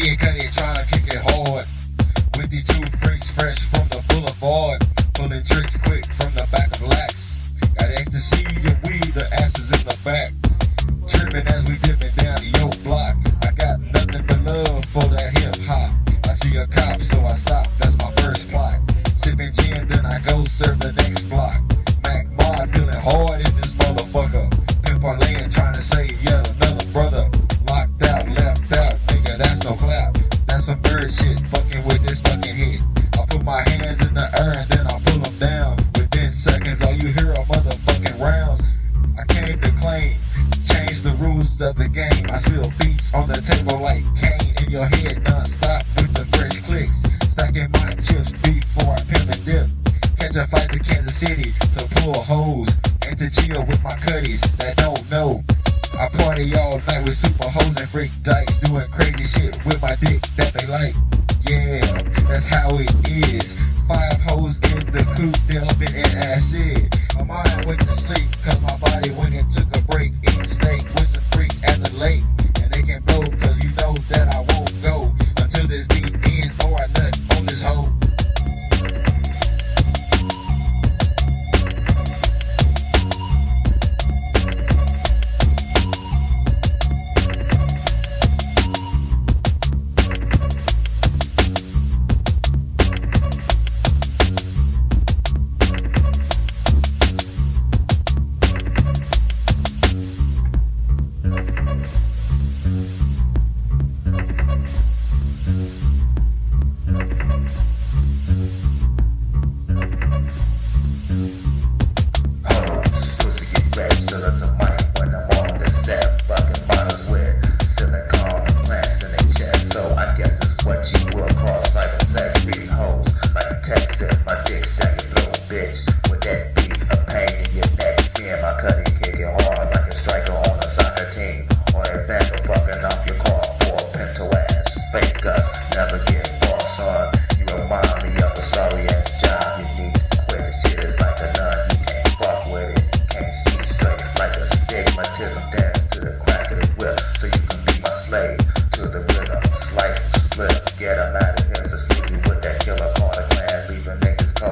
Kid Cudi trying to kick it hard. With these two freaks fresh from the boulevard. Pulling tricks quick from the back of lax. Got ecstasy and weed, the asses in the back. Tripping as we dipping down the yo block. I got nothing but love for that hip hop. I see a cop, so I stop. That's my first plot. Sipping gin, then I go serve Before I pimp and dip. Catch a flight to Kansas City to pull hoes and to chill with my cuddies that don't know. I party all night with super hoes and freak dykes, doing crazy shit with my dick that they like. Yeah, that's how it is. Five hoes in the coop, delving in acid. My mind went to sleep, cause my body went and took a break. Eating steak with some freaks at the lake. And they can blow, cause you know that I what you would call cyber sex. Beating hoes like Texas. My dick What's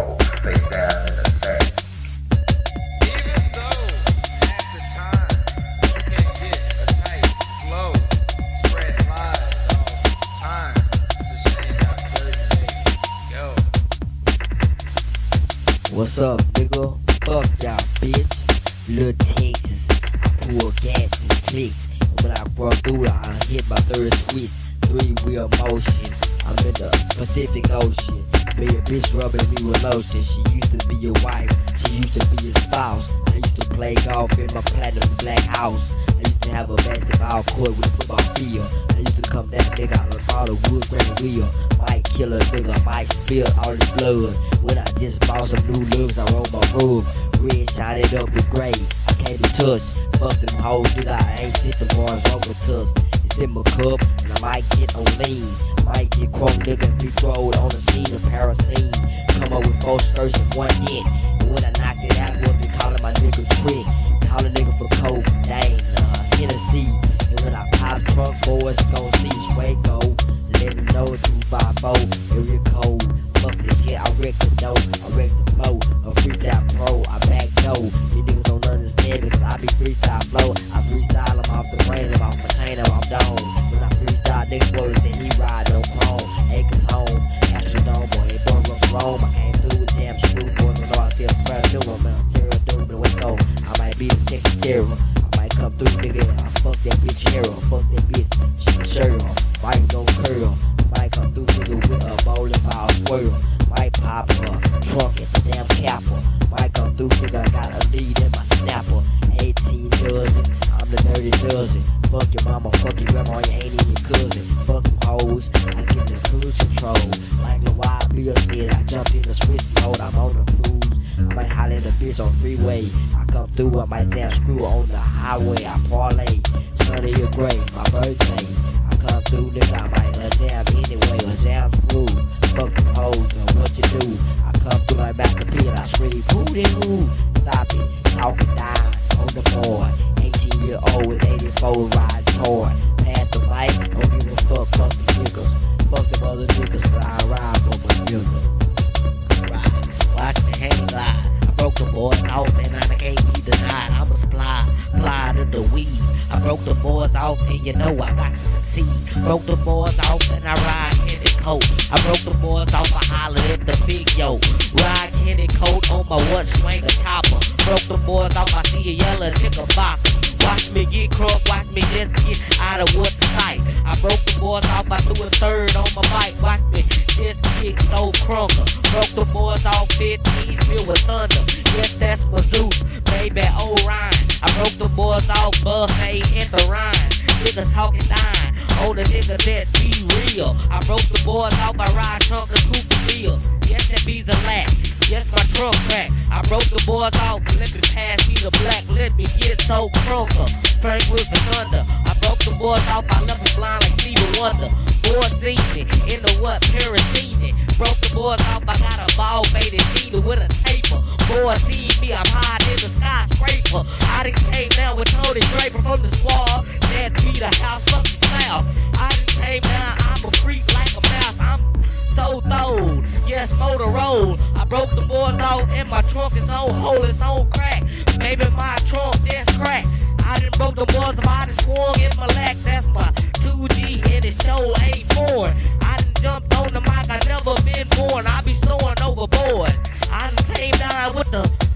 up, nigga? Fuck y'all, bitch. Lil Texas, pull gas and clicks. When I broke through, I hit my third switch. Three wheel motion. I'm in the Pacific Ocean. Be a bitch rubbing me with lotion. She used to be your wife. She used to be your spouse. I used to play golf in my platinum black house. I used to have a basketball court with a football field. I used to come down nigga out of all the wood grain wheel. Might kill a nigga, might spill all his blood. When I just bought some new lugs, I roll my room. Red shot it up with gray. I came to touch. Fuck them hoes, nigga. I ain't shit the boys us. It's in my cup, and I might get on lean. Might get crunk, nigga, be throwed on the scene of parasine. Come up with four skirts and one hit. And when I knock it out, we'll be calling my nigga trick. Call a nigga for coke, dang, uh, I be freestyle flow. I freestyle, I'm off the brain, I'm off my chain, I'm off dome. When I freestyle, niggas boys say he ride no chrome. Acres home, Astrodome, boy, they boy run Rome. I came through with damn smooth, boy, no, I feel fresh, new, I'm out terror, dude, but wait, go. I might be the Texas terror. I might come through, nigga, I fuck that bitch hero, fuck that bitch, she can shirt on. Might go curl, might come through, nigga, with a bowling ball swirl. Might pop a trunk at the damn capper. Might come through, nigga, I got a lead in my snapper. 18 dozen, I'm the dirty dozen. Fuck your mama, fuck your grandma, you ain't even your cousin. Fuck them hoes, I get the cruise control. Like the wild Bill said, I jumped in the switch mode, I'm on the cruise. I might holler at a bitch on freeway. I come through, I might damn screw on the highway. I parlay, Sunday or gray, my birthday. I come through, nigga, I might a damn anyway, a damn screw. Fuck them hoes, and what you do? I come through like back to peel, I scream, they who? Stop it, talking down on the board. 18 year old with 84 rides hard. Pass the right? Don't give a fuck, fuck the niggas. Fuck them other niggas, but I ride for my nigga. Right. Watch me hang glide. I broke the boys off and I can't be denied. I'm a supply, fly to the weed. I broke the boys off and you know I got to succeed. Broke the boys off and I ride coat. I broke the boys off, I hollered at the big yo. Ride candy coat on my what swing a chopper. Broke the boys off, I see a yellow box. Watch me get crunk, watch me just get out of what sight. I broke the boys off, I threw a third on my bike. Watch me just get so crunker. Broke the boys off 15 filled with thunder. Yes, that's my Zeus, baby Orion. I broke the boys off buffet in the Rhine. Niggas talking dying on the niggas that be real. I broke the boys off, I ride trunk and Cooper Wheel. Yes, that be's a lack. Yes, my trunk crack. I broke the boys off, let me pass me the black, let me get so crunker. Frank with the thunder. I broke the boys off, I left them blind like Stevie Wonder. Boys see in the what? Parasine. Broke the boys off, I got a ball faded needle with a taper. Boys see me, I'm scraper. I'd came down with Tony Draper from the squad. That beat the house up the south. I just came down, I'm a freak like a mouse. I'm so throwed, yes, motor rolled. I broke the board off and my trunk is on hole. it's on crack. Maybe my trunk just crack. I done broke the boards, I done swung in my lack. That's my 2G and it show ain't born. I done jumped on the mic, I never been born. I be soaring overboard. I done came down with the